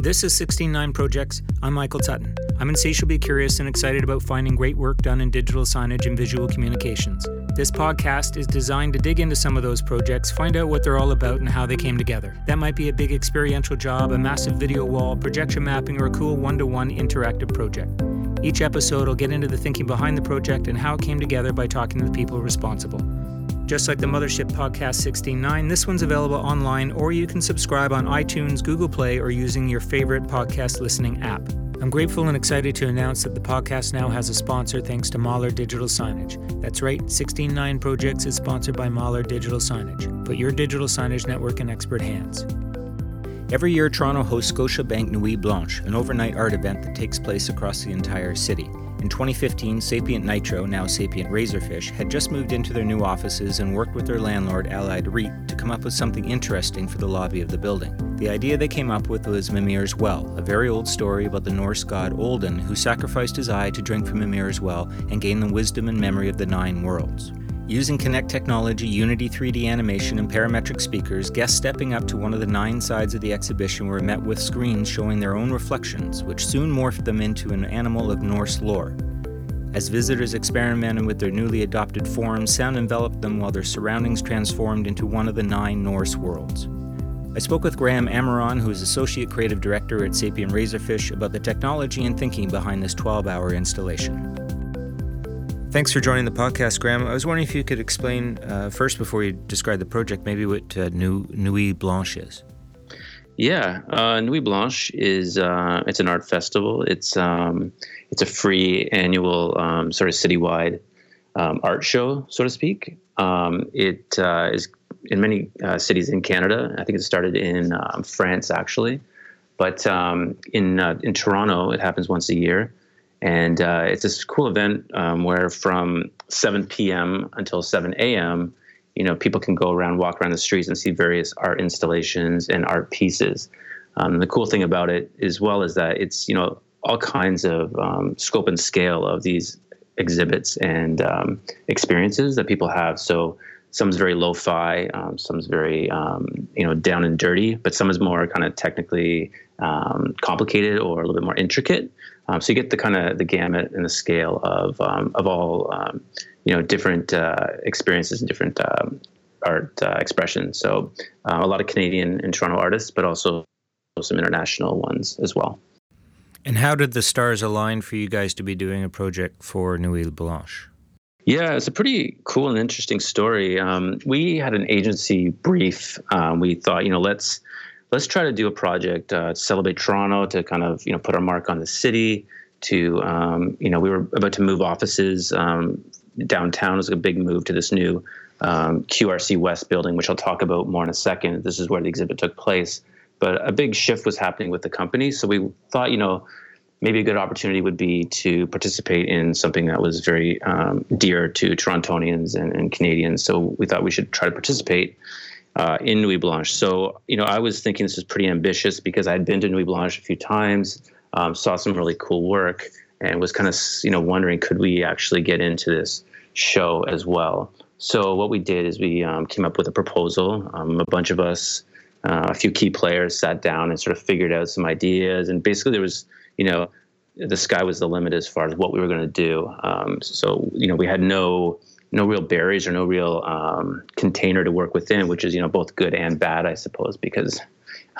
This is 169 Projects. I'm Michael Tutton. I'm insatiably curious and excited about finding great work done in digital signage and visual communications. This podcast is designed to dig into some of those projects, find out what they're all about and how they came together. That might be a big experiential job, a massive video wall, projection mapping, or a cool one to one interactive project. Each episode will get into the thinking behind the project and how it came together by talking to the people responsible. Just like the Mothership Podcast 16.9, this one's available online or you can subscribe on iTunes, Google Play, or using your favorite podcast listening app. I'm grateful and excited to announce that the podcast now has a sponsor thanks to Mahler Digital Signage. That's right, 16.9 Projects is sponsored by Mahler Digital Signage. Put your digital signage network in expert hands. Every year, Toronto hosts Scotiabank Nuit Blanche, an overnight art event that takes place across the entire city. In 2015, Sapient Nitro, now Sapient Razorfish, had just moved into their new offices and worked with their landlord, Allied REIT, to come up with something interesting for the lobby of the building. The idea they came up with was Mimir's Well, a very old story about the Norse god Odin who sacrificed his eye to drink from Mimir's well and gain the wisdom and memory of the nine worlds. Using Kinect technology, Unity 3D animation, and parametric speakers, guests stepping up to one of the nine sides of the exhibition were met with screens showing their own reflections, which soon morphed them into an animal of Norse lore. As visitors experimented with their newly adopted forms, sound enveloped them while their surroundings transformed into one of the nine Norse worlds. I spoke with Graham Amaron, who is Associate Creative Director at Sapient Razorfish, about the technology and thinking behind this 12 hour installation. Thanks for joining the podcast, Graham. I was wondering if you could explain uh, first, before you describe the project, maybe what uh, Nuit Blanche is. Yeah, uh, Nuit Blanche is uh, it's an art festival. It's um, it's a free annual um, sort of citywide um, art show, so to speak. Um, it uh, is in many uh, cities in Canada. I think it started in um, France actually, but um, in uh, in Toronto it happens once a year and uh, it's this cool event um, where from 7 p.m. until 7 a.m., you know, people can go around, walk around the streets, and see various art installations and art pieces. Um, the cool thing about it, as well, is that it's you know all kinds of um, scope and scale of these exhibits and um, experiences that people have. So some is very lo-fi, um, some is very um, you know down and dirty, but some is more kind of technically complicated or a little bit more intricate. Um, so you get the kind of the gamut and the scale of um, of all um, you know different uh, experiences and different um, art uh, expressions. So uh, a lot of Canadian and Toronto artists, but also some international ones as well. And how did the stars align for you guys to be doing a project for Nuit Blanche? Yeah, it's a pretty cool and interesting story. Um, we had an agency brief. Um, we thought, you know, let's let's try to do a project uh, celebrate Toronto, to kind of you know put our mark on the city. To um, you know, we were about to move offices um, downtown. It was a big move to this new um, QRC West building, which I'll talk about more in a second. This is where the exhibit took place. But a big shift was happening with the company, so we thought, you know, maybe a good opportunity would be to participate in something that was very um, dear to Torontonians and, and Canadians. So we thought we should try to participate uh, in Nuit Blanche. So, you know, I was thinking this was pretty ambitious because I'd been to Nuit Blanche a few times, um, saw some really cool work, and was kind of, you know, wondering could we actually get into this show as well. So, what we did is we um, came up with a proposal. Um, a bunch of us, uh, a few key players, sat down and sort of figured out some ideas. And basically, there was, you know, the sky was the limit as far as what we were going to do. Um, so, you know, we had no no real barriers or no real um, container to work within, which is you know both good and bad, I suppose, because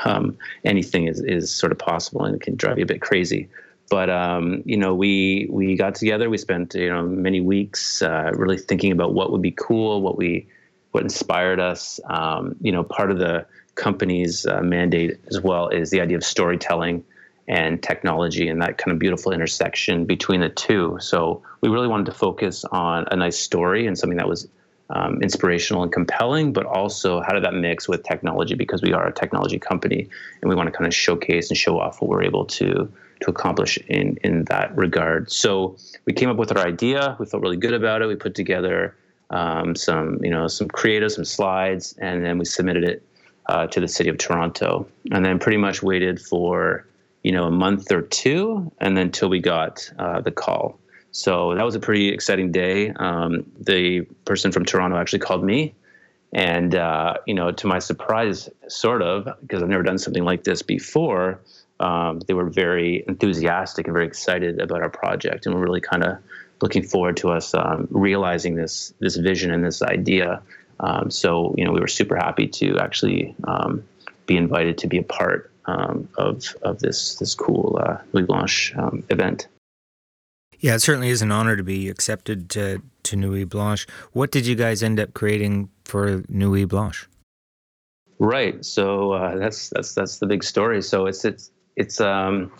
um, anything is is sort of possible and it can drive you a bit crazy. But um, you know, we we got together. We spent you know many weeks uh, really thinking about what would be cool, what we what inspired us. Um, you know, part of the company's uh, mandate as well is the idea of storytelling and technology and that kind of beautiful intersection between the two. So we really wanted to focus on a nice story and something that was um, inspirational and compelling, but also how did that mix with technology because we are a technology company and we want to kind of showcase and show off what we're able to to accomplish in in that regard. So we came up with our idea. We felt really good about it. We put together um, some you know some creative, some slides, and then we submitted it uh, to the city of Toronto, and then pretty much waited for you know, a month or two, and then till we got uh, the call. So that was a pretty exciting day. Um, the person from Toronto actually called me And uh, you know, to my surprise, sort of, because I've never done something like this before, um, they were very enthusiastic and very excited about our project, and we're really kind of looking forward to us um, realizing this this vision and this idea. Um, so you know, we were super happy to actually um, be invited to be a part um, of of this this cool uh, Nuit Blanche um, event. Yeah, it certainly is an honor to be accepted to, to Nuit Blanche. What did you guys end up creating for Nuit Blanche? Right. So uh, that's that's that's the big story. So it's it's it's um,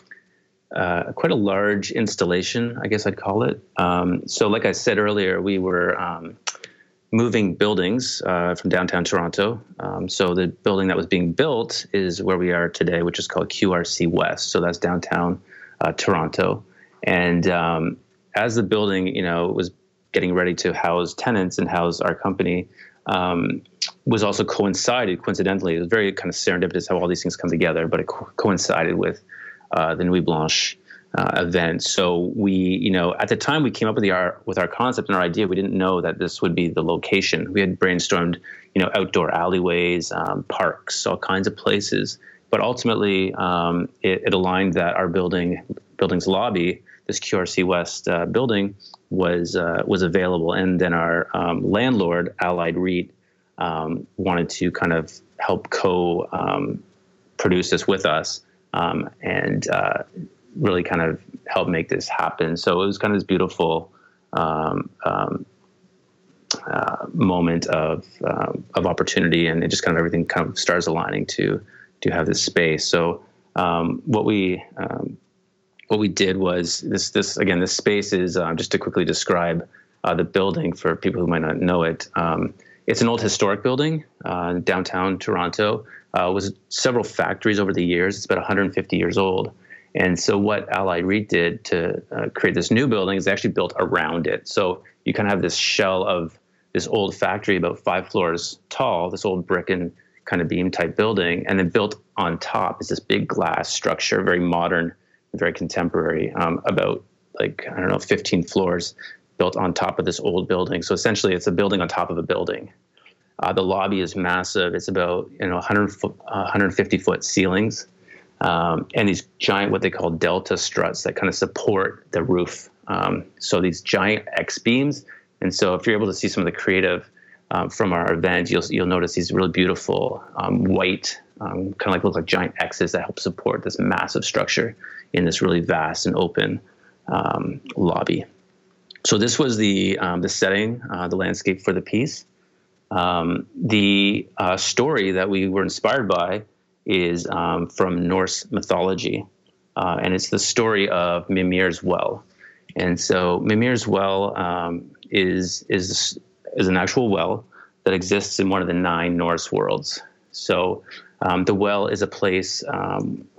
uh, quite a large installation, I guess I'd call it. Um, so, like I said earlier, we were um, moving buildings uh, from downtown Toronto. Um, so the building that was being built is where we are today, which is called QRC West. So that's downtown uh, Toronto. And um, as the building, you know, was getting ready to house tenants and house our company, um, was also coincided coincidentally. It was very kind of serendipitous how all these things come together, but it co- coincided with uh, the Nuit Blanche uh, event. So we, you know, at the time we came up with the our, with our concept and our idea, we didn't know that this would be the location. We had brainstormed, you know, outdoor alleyways, um, parks, all kinds of places. But ultimately, um, it, it, aligned that our building building's lobby this QRC West uh, building was uh, was available, and then our um, landlord, Allied REIT, um, wanted to kind of help co um, produce this with us um, and uh, really kind of help make this happen. So it was kind of this beautiful um, um, uh, moment of of opportunity, and it just kind of everything kind of stars aligning to to have this space. So what we what we did was this this again this space is um, just to quickly describe uh, the building for people who might not know it. Um, it's an old historic building uh, downtown Toronto. Uh, was several factories over the years. It's about 150 years old. And so what Allied REIT did to uh, create this new building is actually built around it. So you kind of have this shell of this old factory about five floors tall, this old brick and kind of beam type building, and then built on top is this big glass structure, very modern very contemporary, um, about like, I don't know, 15 floors built on top of this old building. So essentially, it's a building on top of a building. Uh, the lobby is massive. It's about you know 100 foot, uh, 150 foot ceilings, um, and these giant what they call delta struts that kind of support the roof. Um, so these giant X beams. And so if you're able to see some of the creative um, from our event, you'll you'll notice these really beautiful um, white, um, kind of like look like giant X's that help support this massive structure in this really vast and open um, lobby. So this was the the setting, uh, the landscape for the piece. The uh, story that we were inspired by is um, from Norse mythology, uh, and it's the story of Mimir's well. And so Mimir's well um, is is is an actual well that exists in one of the nine Norse worlds. So um, the well is a place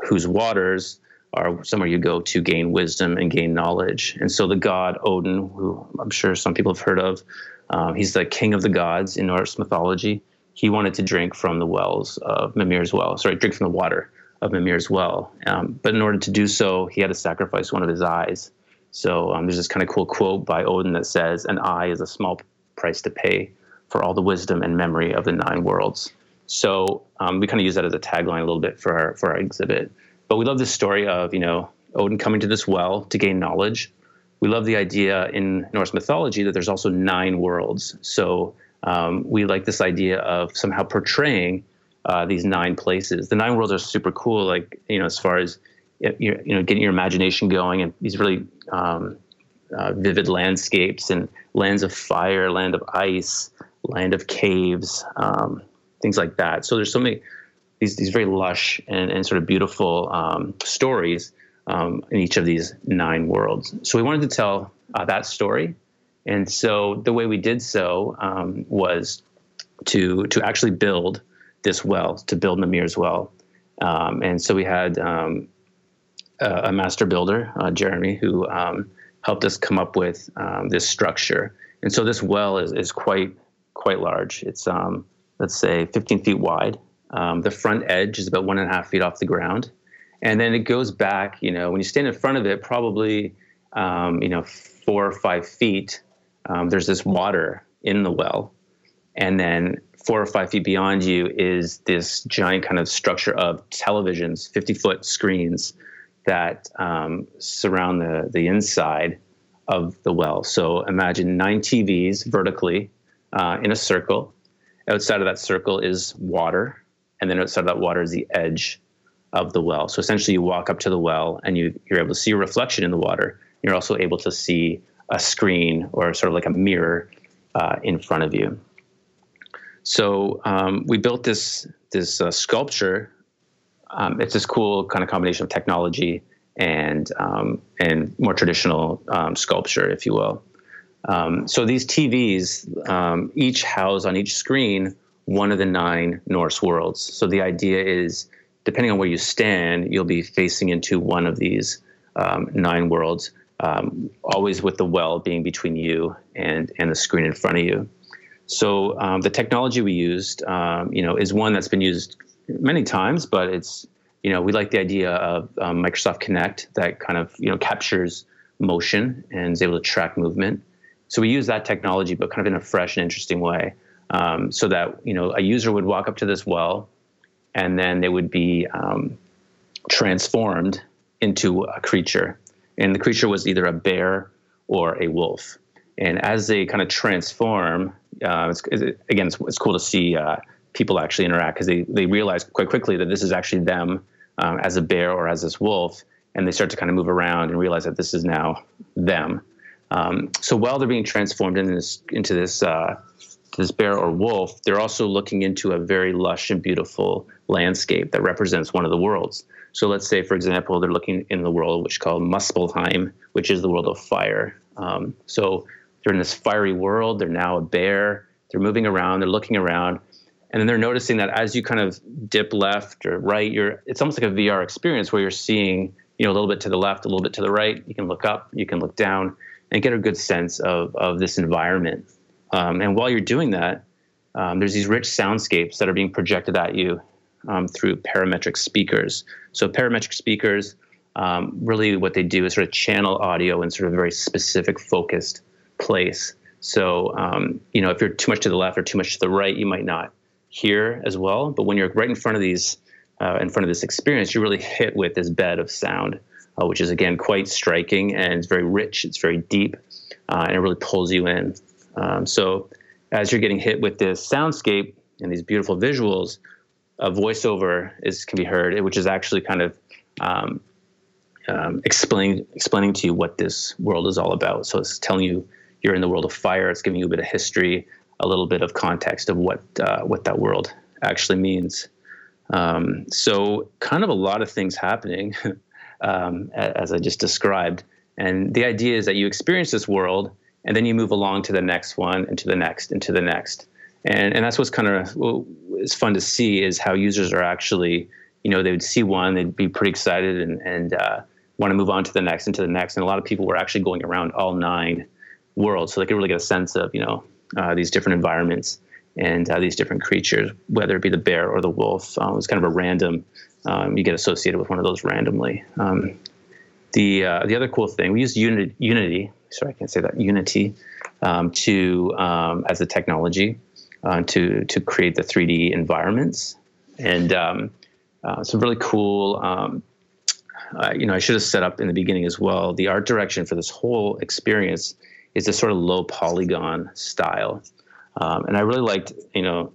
whose waters are somewhere you go to gain wisdom and gain knowledge. And so the god Odin, who I'm sure some people have heard of, um, he's the king of the gods in Norse mythology. He wanted to drink from the wells of Mimir's well, sorry, drink from the water of Mimir's well. Um, but in order to do so, he had to sacrifice one of his eyes. So um, there's this kind of cool quote by Odin that says, An eye is a small price to pay for all the wisdom and memory of the nine worlds. So um, we kind of use that as a tagline a little bit for our, for our exhibit. But we love this story of, you know, Odin coming to this well to gain knowledge. We love the idea in Norse mythology that there's also nine worlds. So um, we like this idea of somehow portraying uh, these nine places. The nine worlds are super cool, like, you know, as far as, you know, getting your imagination going and these really um, uh, vivid landscapes and lands of fire, land of ice, land of caves, um, things like that. So there's so many these these very lush and, and sort of beautiful um, stories um, in each of these nine worlds. So we wanted to tell uh, that story, and so the way we did so um, was to to actually build this well, to build Mimir's well, um, and so we had um, a, a, master builder, uh, Jeremy, who um, helped us come up with this structure. And so this well is is quite quite large. It's let's say 15 feet wide um, the front edge is about one and a half feet off the ground. And then it goes back, you know, when you stand in front of it, probably, um, you know, four or five feet, um, there's this water in the well. And then four or five feet beyond you is this giant kind of structure of televisions, 50 foot screens that um, surround the, the inside of the well. So imagine nine TVs vertically uh, in a circle. Outside of that circle is water, and then outside of that water is the edge of the well. So essentially, you walk up to the well and you, you're able to see a reflection in the water. You're also able to see a screen or sort of like a mirror uh, in front of you. So um, we built this this uh, sculpture. Um, it's this cool kind of combination of technology and um, and more traditional um, sculpture, if you will. Um, so these TVs um, each house on each screen one of the nine Norse worlds. So the idea is, depending on where you stand, you'll be facing into one of these nine worlds. Always with the well being between you and and the screen in front of you. So um, the technology we used, um, you know, is one that's been used many times, but it's, you know, we like the idea of um, Microsoft Kinect that kind of, you know, captures motion and is able to track movement. So we use that technology, but kind of in a fresh and interesting way, um, so that you know a user would walk up to this well, and then they would be um, transformed into a creature, and the creature was either a bear or a wolf. And as they kind of transform, uh, it's, it, again, it's, it's, cool to see uh, people actually interact because they, they realize quite quickly that this is actually them um, as a bear or as this wolf. And they start to kind of move around and realize that this is now them. Um, so while they're being transformed into this, into this, uh, this bear or wolf, they're also looking into a very lush and beautiful landscape that represents one of the worlds. So let's say, for example, they're looking in the world which is called Muspelheim, which is the world of fire. Um, so they're in this fiery world. They're now a bear. They're moving around. They're looking around, and then they're noticing that as you kind of dip left or right, you're it's almost like a VR experience where you're seeing you know a little bit to the left, a little bit to the right. You can look up, you can look down, and get a good sense of of this environment. Um, and while you're doing that, um, there's these rich soundscapes that are being projected at you um, through parametric speakers. So parametric speakers, um, really what they do is sort of channel audio in sort of a very specific, focused place. So, um, you know, if you're too much to the left or too much to the right, you might not hear as well. But when you're right in front of these, uh, in front of this experience, you're really hit with this bed of sound, uh, which is again quite striking and it's very rich. It's very deep, uh, and it really pulls you in. Um, so, as you're getting hit with this soundscape and these beautiful visuals, a voiceover is can be heard, which is actually kind of um, um, explaining explaining to you what this world is all about. So it's telling you you're in the world of fire. It's giving you a bit of history, a little bit of context of what uh, what that world actually means. Um, so, kind of a lot of things happening, um, as I just described. And the idea is that you experience this world, and then you move along to the next one, and to the next, and to the next. And and that's what's kind of well, is fun to see is how users are actually, you know, they would see one, they'd be pretty excited, and and uh, want to move on to the next and to the next. And a lot of people were actually going around all nine worlds so they could really get a sense of you know uh, these different environments and uh, these different creatures, whether it be the bear or the wolf. Uh, it was kind of a random. Um, you get associated with one of those randomly. Um, the uh, the other cool thing we used Unity. Unity sorry, I can't say that. Unity um, to um, as a technology uh, to to create the 3D environments and um, uh, some really cool. Um, uh, you know, I should have set up in the beginning as well. The art direction for this whole experience is a sort of low polygon style. Um, and I really liked, you know,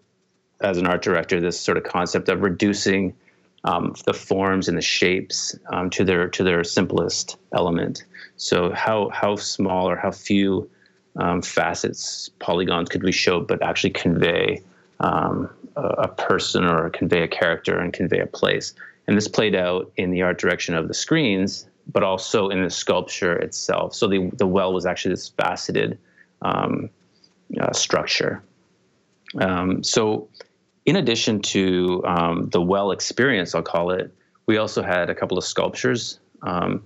as an art director, this sort of concept of reducing um, the forms and the shapes um, to their to their simplest element. So how how small or how few um, facets, polygons could we show, but actually convey um, a, a person or convey a character and convey a place. And this played out in the art direction of the screens but also in the sculpture itself. So the, the well was actually this faceted um, uh, structure. Um, so, in addition to um, the well experience, I'll call it, we also had a couple of sculptures um,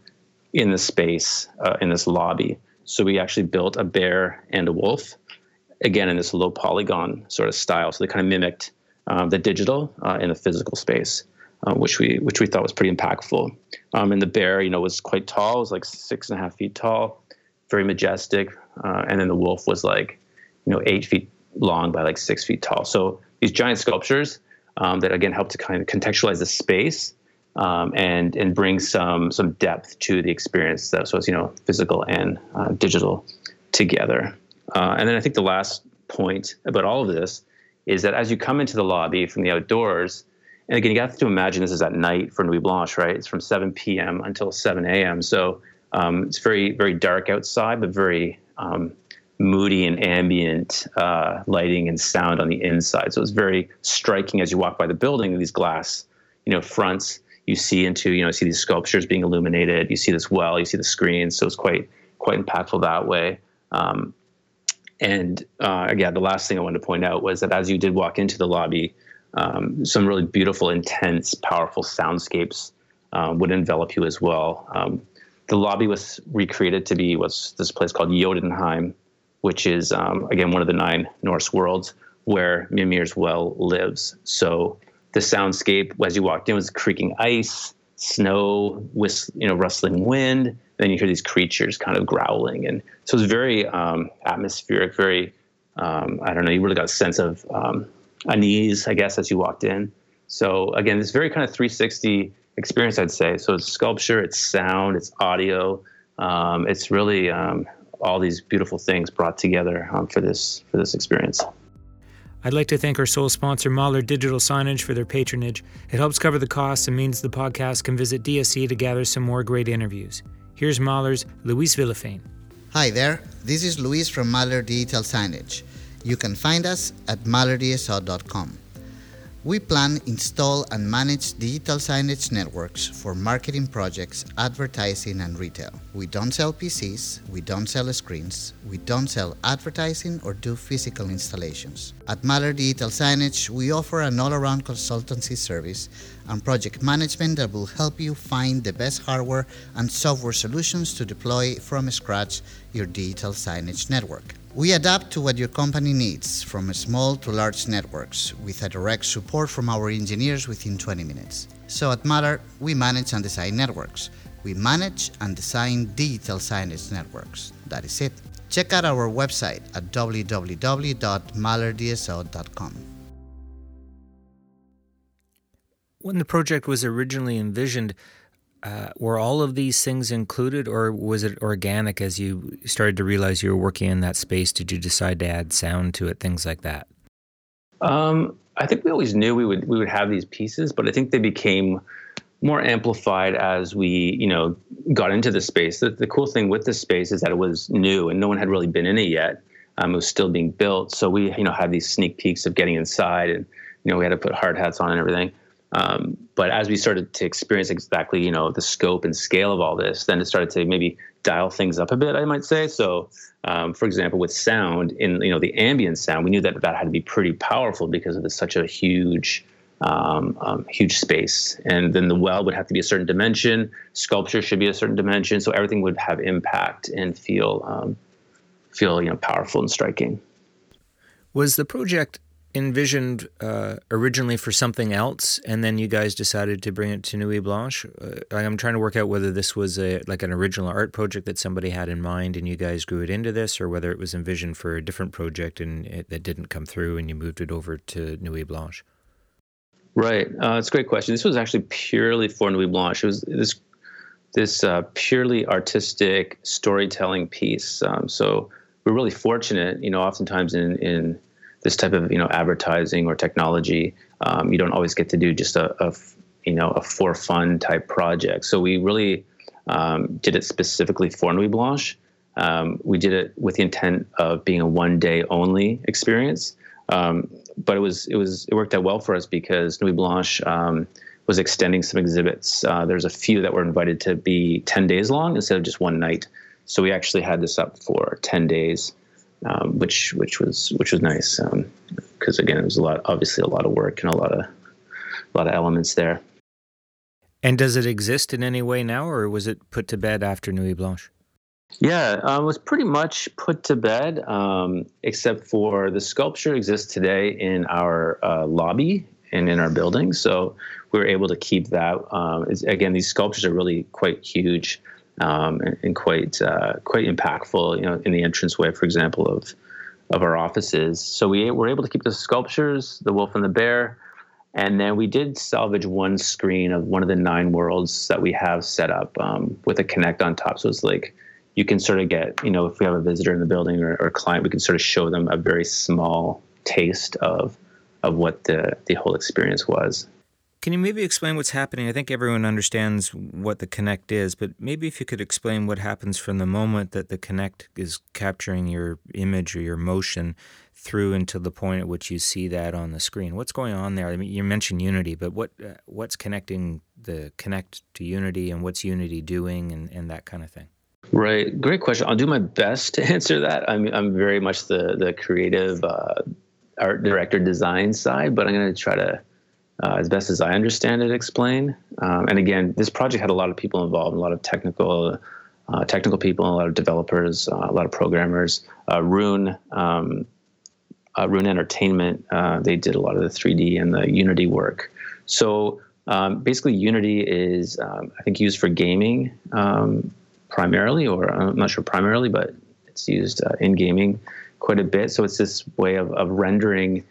in the space uh, in this lobby. So we actually built a bear and a wolf, again in this low polygon sort of style. So they kind of mimicked um, the digital uh, in the physical space uh, which we which we thought was pretty impactful. Um, and the bear, you know, was quite tall. It was like six and a half feet tall, very majestic. Uh, and then the wolf was like, you know, eight feet long by like six feet tall. So these giant sculptures um, that again help to kind of contextualize the space um, and and bring some some depth to the experience. That, so it's you know physical and uh, digital together. Uh, and then I think the last point about all of this is that as you come into the lobby from the outdoors, and again, you have to imagine this is at night for Nuit Blanche, right? It's from 7 p.m. until 7 a.m. So um, it's very, very dark outside, but very um, moody and ambient uh, lighting and sound on the inside. So it's very striking as you walk by the building. These glass, you know, fronts you see into, you know, see these sculptures being illuminated. You see this well. You see the screens. So it's quite, quite impactful that way. Um, and uh, again, the last thing I wanted to point out was that as you did walk into the lobby, um, some really beautiful, intense, powerful soundscapes um, would envelop you as well. Um, the lobby was recreated to be what's this place called Jotunheim, which is um, again one of the nine Norse worlds where Mimir's well lives. So the soundscape as you walked in was creaking ice, snow, whist, you know, rustling wind. And then you hear these creatures kind of growling, and so it's very um, atmospheric, very um, I don't know. You really got a sense of unease, I guess, as you walked in. So again, this very kind of 360 experience, I'd say. So it's sculpture, it's sound, it's audio. Um, it's really um, all these beautiful things brought together um, for this for this experience. I'd like to thank our sole sponsor, Mahler Digital Signage, for their patronage. It helps cover the costs and means the podcast can visit DSC to gather some more great interviews. Here's Mahler's Luis Villafane. Hi there, this is Luis from Mahler Digital Signage. You can find us at mahlerdso.com. We plan, install, and manage digital signage networks for marketing projects, advertising, and retail. We don't sell PCs, we don't sell screens, we don't sell advertising or do physical installations. At Mahler Digital Signage, we offer an all around consultancy service and project management that will help you find the best hardware and software solutions to deploy from scratch your digital signage network. We adapt to what your company needs, from small to large networks, with a direct support from our engineers within 20 minutes. So at Mahler, we manage and design networks. We manage and design digital signage networks. That is it. Check out our website at www.mahlerdso.com. When the project was originally envisioned, uh, were all of these things included, or was it organic as you started to realize you were working in that space? Did you decide to add sound to it, things like that? Um, I think we always knew we would we would have these pieces, but I think they became more amplified as we, you know, got into the space. The, the cool thing with this space is that it was new and no one had really been in it yet. Um, it was still being built, so we, you know, had these sneak peeks of getting inside, and you know, we had to put hard hats on and everything. Um, but as we started to experience exactly, you know, the scope and scale of all this, then it started to maybe dial things up a bit, I might say. So, um, for example, with sound, in you know the ambient sound, we knew that that had to be pretty powerful because of such a huge, um, um, huge space. And then the well would have to be a certain dimension. Sculpture should be a certain dimension. So everything would have impact and feel, um, feel you know, powerful and striking. Was the project envisioned uh, originally for something else, and then you guys decided to bring it to Nuit Blanche. Uh, I'm trying to work out whether this was a like an original art project that somebody had in mind, and you guys grew it into this, or whether it was envisioned for a different project and it, that didn't come through, and you moved it over to Nuit Blanche. Right, uh, it's a great question. This was actually purely for Nuit Blanche. It was this this uh, purely artistic storytelling piece. Um, so we're really fortunate, you know, oftentimes in in this type of you know advertising or technology, um, you don't always get to do just a, a, you know a for fun type project. So we really um, did it specifically for Nuit Blanche. Um, we did it with the intent of being a one day only experience. Um, but it was it was it worked out well for us because Nuit Blanche um, was extending some exhibits. Uh, there's a few that were invited to be 10 days long instead of just one night. So we actually had this up for 10 days um, which which was which was nice because um, again it was a lot obviously a lot of work and a lot of a lot of elements there. And does it exist in any way now, or was it put to bed after Nuit Blanche? Yeah, uh, it was pretty much put to bed, um, except for the sculpture exists today in our uh, lobby and in our building. So we were able to keep that. Um, again, these sculptures are really quite huge um, and, and, quite uh, quite impactful. You know, in the entranceway, for example, of of our offices. So we were able to keep the sculptures, the wolf and the bear, and then we did salvage one screen of one of the nine worlds that we have set up um, with a Kinect on top. So it's like you can sort of get, you know, if we have a visitor in the building or, or a client, we can sort of show them a very small taste of of what the the whole experience was. Can you maybe explain what's happening? I think everyone understands what the Kinect is, but maybe if you could explain what happens from the moment that the Kinect is capturing your image or your motion through until the point at which you see that on the screen. What's going on there? I mean, you mentioned Unity, but what uh, what's connecting the Kinect to Unity, and what's Unity doing, and, and that kind of thing? Right, great question. I'll do my best to answer that. I'm I'm very much the the creative uh, art director design side, but I'm going to try to, uh, as best as I understand it, explain. Um, and again, this project had a lot of people involved, a lot of technical. Uh, technical people, a lot of developers, uh, a lot of programmers. Uh, Rune um, uh, Rune Entertainment, uh, they did a lot of the 3D and the Unity work. So um, basically, Unity is, um, I think, used for gaming um, primarily, or I'm not sure primarily, but it's used in gaming quite a bit. So it's this way of, of rendering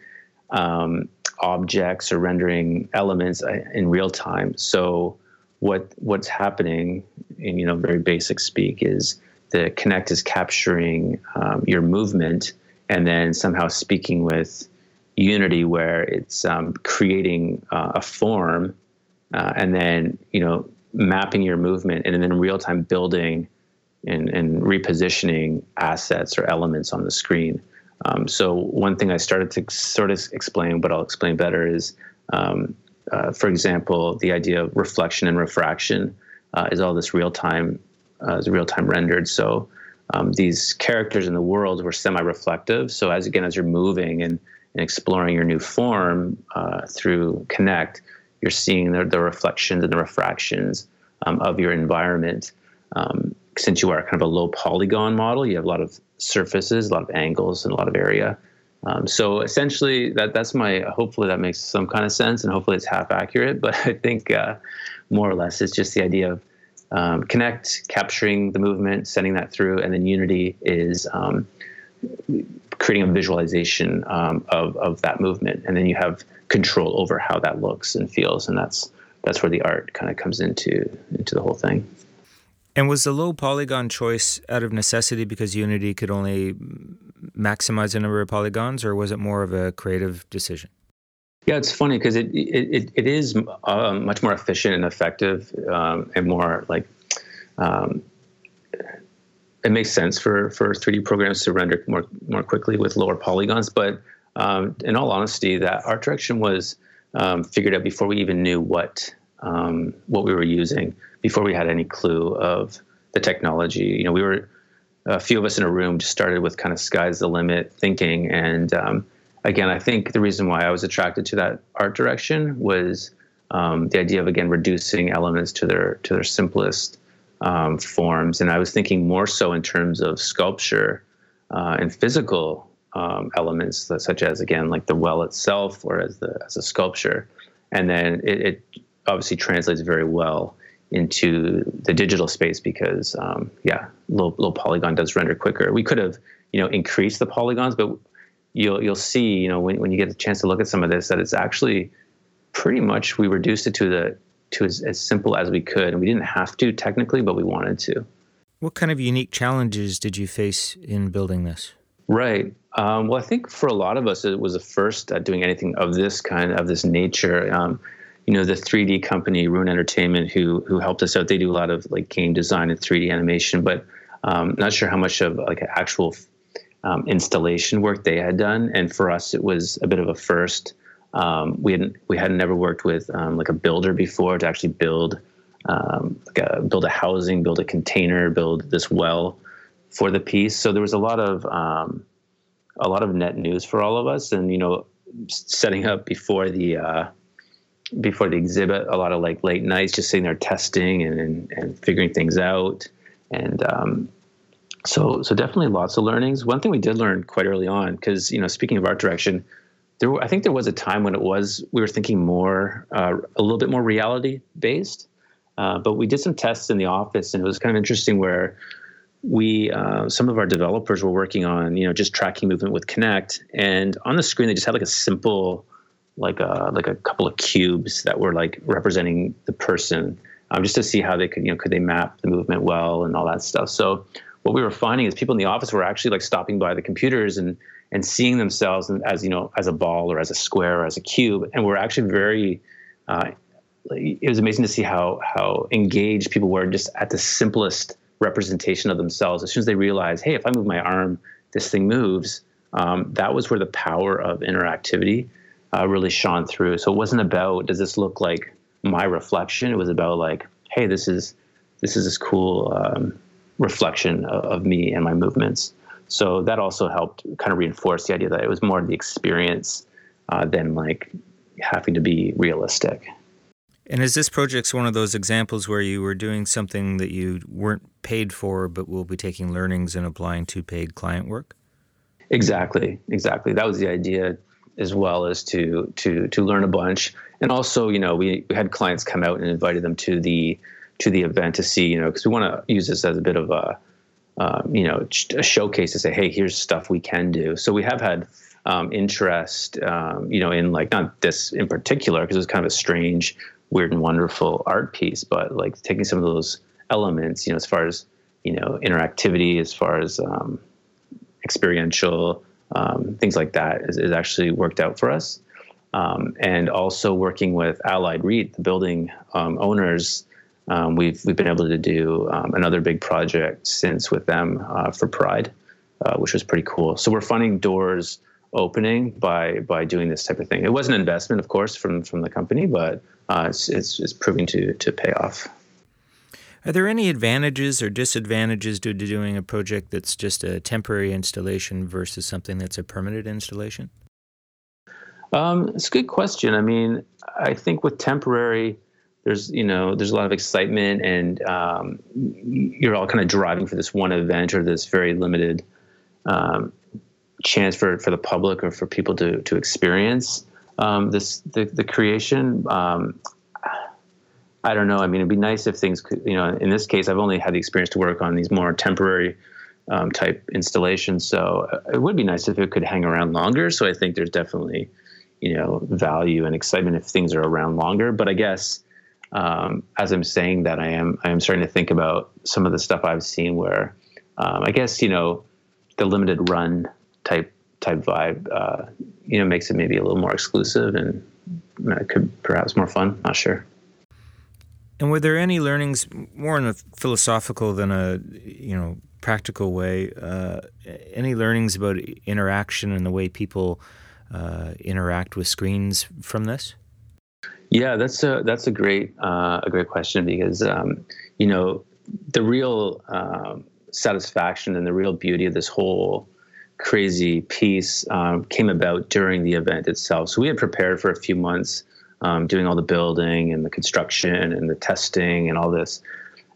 um, objects or rendering elements uh, in real time. So what what's happening in you know very basic speak is the Kinect is capturing um, your movement and then somehow speaking with Unity, where it's um, creating uh, a form, uh, and then you know mapping your movement, and then in real time building and, and repositioning assets or elements on the screen. Um, so one thing I started to sort of explain, but I'll explain better, is um, uh, for example, the idea of reflection and refraction uh, is all this real time, uh, is real time rendered. So um, these characters in the world were semi-reflective. So as again, as you're moving and, and exploring your new form uh, through Kinect, you're seeing the, the reflections and the refractions um, of your environment. Since you are kind of a low polygon model, you have a lot of surfaces, a lot of angles, and a lot of area. Um, so essentially, that that's my. Hopefully, that makes some kind of sense, and hopefully, it's half accurate. But I think uh, more or less, it's just the idea of um, Kinect capturing the movement, sending that through, and then Unity is um, creating a visualization um, of of that movement, and then you have control over how that looks and feels, and that's that's where the art kind of comes into into the whole thing. And was the low polygon choice out of necessity because Unity could only maximize the number of polygons, or was it more of a creative decision? Yeah, it's funny because it, it it is uh, much more efficient and effective um, and more like um, it makes sense for for 3D programs to render more more quickly with lower polygons. But um, in all honesty, that art direction was um, figured out before we even knew what um, what we were using, before we had any clue of the technology. You know, we were a few of us in a room just started with kind of sky's the limit thinking. And um, again, I think the reason why I was attracted to that art direction was um, the idea of again reducing elements to their to their simplest um, forms, and I was thinking more so in terms of sculpture uh, and physical um, elements, such as again like the well itself, or as the as a sculpture, and then it, it obviously translates very well into the digital space because um, yeah, low low polygon does render quicker. We could have you know increased the polygons, but you'll you'll see, you know, when, when you get a chance to look at some of this, that it's actually pretty much we reduced it to the to as, as simple as we could, and we didn't have to technically, but we wanted to. What kind of unique challenges did you face in building this? Right. Um, well, I think for a lot of us, it was the first at doing anything of this kind of this nature. Um, you know, the 3D company Rune Entertainment, who who helped us out, they do a lot of like game design and 3D animation, but um, not sure how much of like actual um, installation work they had done, and for us it was a bit of a first. Um, we hadn't we had never worked with um, like a builder before to actually build um, like a, build a housing, build a container, build this well for the piece. So there was a lot of um, a lot of net news for all of us, and you know, setting up before the uh, before the exhibit, a lot of like late nights, just sitting there testing and and, and figuring things out, and um, so so definitely lots of learnings. One thing we did learn quite early on, because you know, speaking of art direction, there I think there was a time when it was we were thinking more uh, a little bit more reality based. Uh, but we did some tests in the office, and it was kind of interesting where we uh, some of our developers were working on you know just tracking movement with Kinect, and on the screen they just had like a simple like a like a couple of cubes that were like representing the person, um, just to see how they could you know could they map the movement well and all that stuff. So what we were finding is people in the office were actually like stopping by the computers and and seeing themselves as you know as a ball or as a square or as a cube, and we're actually very uh, it was amazing to see how how engaged people were just at the simplest representation of themselves. As soon as they realize, hey, if I move my arm, this thing moves. Um, that was where the power of interactivity uh, really shone through. So it wasn't about does this look like my reflection. It was about like, hey, this is this is this cool um, reflection of, of, me and my movements. So that also helped kind of reinforce the idea that it was more the experience uh, than like having to be realistic. And is this project one of those examples where you were doing something that you weren't paid for, but will be taking learnings and applying to paid client work? Exactly, exactly. That was the idea, as well as to to to learn a bunch, and also, you know, we, we had clients come out and invited them to the to the event to see, you know, because we want to use this as a bit of a, um, you know, a showcase to say, hey, here's stuff we can do. So we have had um, interest, um, you know, in like not this in particular because it was kind of a strange weird and wonderful art piece, but like taking some of those elements, you know, as far as you know, interactivity, as far as um, experiential um, things like that, is, is, actually worked out for us. Um, and also working with Allied REIT, the building um, owners, um, we've we've been able to do um, another big project since with them uh, for Pride, uh, which was pretty cool. So we're finding doors opening by by doing this type of thing. It was an investment, of course, from from the company, but uh, it's, it's, it's proving to to pay off. Are there any advantages or disadvantages due to doing a project that's just a temporary installation versus something that's a permanent installation? Um, it's a good question. I mean, I think with temporary, there's you know there's a lot of excitement and um, you're all kind of driving for this one event or this very limited um, chance for for the public or for people to to experience um, this the, the creation. Um, I don't know. I mean, it'd be nice if things could, you know, in this case, I've only had the experience to work on these more temporary um, type installations. So uh, it would be nice if it could hang around longer. So I think there's definitely, you know, value and excitement if things are around longer. But I guess um, as I'm saying that, I am I am starting to think about some of the stuff I've seen where um, I guess you know the limited run type type vibe, uh, you know, makes it maybe a little more exclusive and uh, could perhaps more fun. Not sure. And were there any learnings more in a philosophical than a you know practical way? Uh, any learnings about interaction and the way people uh, interact with screens from this? Yeah, that's a that's a great uh, a great question because um, you know the real um, satisfaction and the real beauty of this whole crazy piece um, came about during the event itself. So we had prepared for a few months, um, doing all the building and the construction and the testing and all this,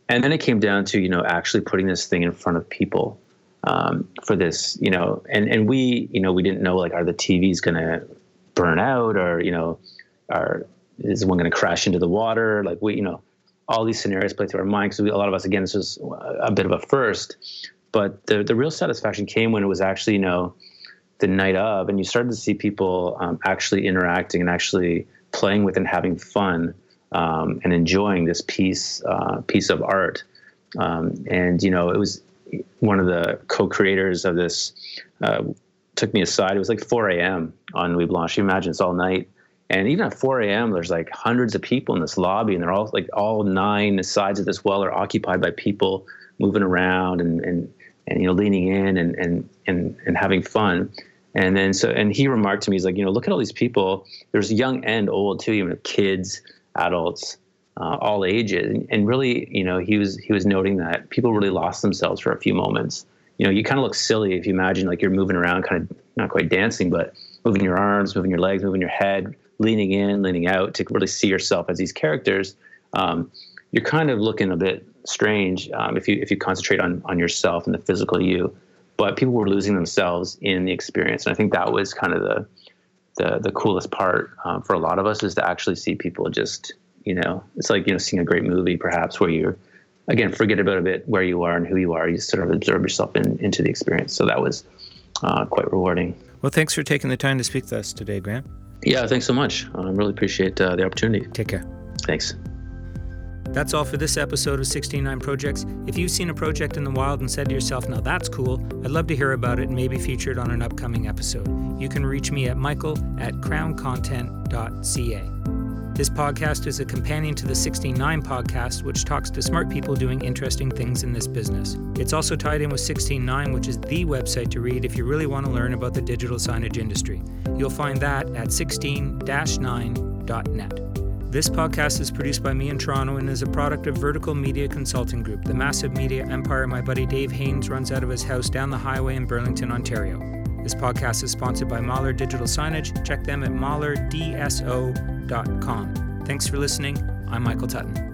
and then it came down to you know actually putting this thing in front of people um, for this, you know, and and we you know we didn't know like are the TVs to burn out or you know are is one to crash into the water? Like we you know all these scenarios play through our mind because a lot of us again this was a bit of a first but the the real satisfaction came when it was actually you know the night of, and you started to see people um, actually interacting and actually playing with and having fun um, and enjoying this piece uh, piece of art. Um, and you know, it was one of the co-creators of this uh, took me aside. It was like 4 a.m. on Nuit Blanche. You imagine it's all night. And even at 4 a.m., there's like hundreds of people in this lobby, and they're all like all nine sides of this well are occupied by people moving around and, and and you know leaning in and and and and having fun and then so and he remarked to me he's like you know look at all these people there's young and old too even kids adults uh, all ages. And, and, really you know he was he was noting that people really lost themselves for a few moments. You know you kind of look silly if you imagine like you're moving around kind of not quite dancing but moving your arms moving your legs moving your head leaning in leaning out to really see yourself as these characters. Um, you're kind of looking a bit strange um, if you if you concentrate on on yourself and the physical you. But people were losing themselves in the experience, and I think that was kind of the the the coolest part um, for a lot of us is to actually see people just you know it's like you know seeing a great movie perhaps where you're again, forget about a bit where you are and who you are. You sort of absorb yourself in, into the experience. So that was uh, quite rewarding. Well, thanks for taking the time to speak to us today, Grant. Yeah, thanks so much. I really appreciate uh, the opportunity. Take care. Thanks. That's all for this episode of 169 Projects. If you've seen a project in the wild and said to yourself, now that's cool, I'd love to hear about it and maybe feature it on an upcoming episode. You can reach me at michael at crowncontent.ca. This podcast is a companion to the 69 podcast, which talks to smart people doing interesting things in this business. It's also tied in with 169, which is the website to read if you really want to learn about the digital signage industry. You'll find that at 16 9.net. This podcast is produced by me in Toronto and is a product of Vertical Media Consulting Group, the massive media empire my buddy Dave Haynes runs out of his house down the highway in Burlington, Ontario. This podcast is sponsored by Mahler Digital Signage. Check them at mahlerdso.com. Thanks for listening. I'm Michael Tutton.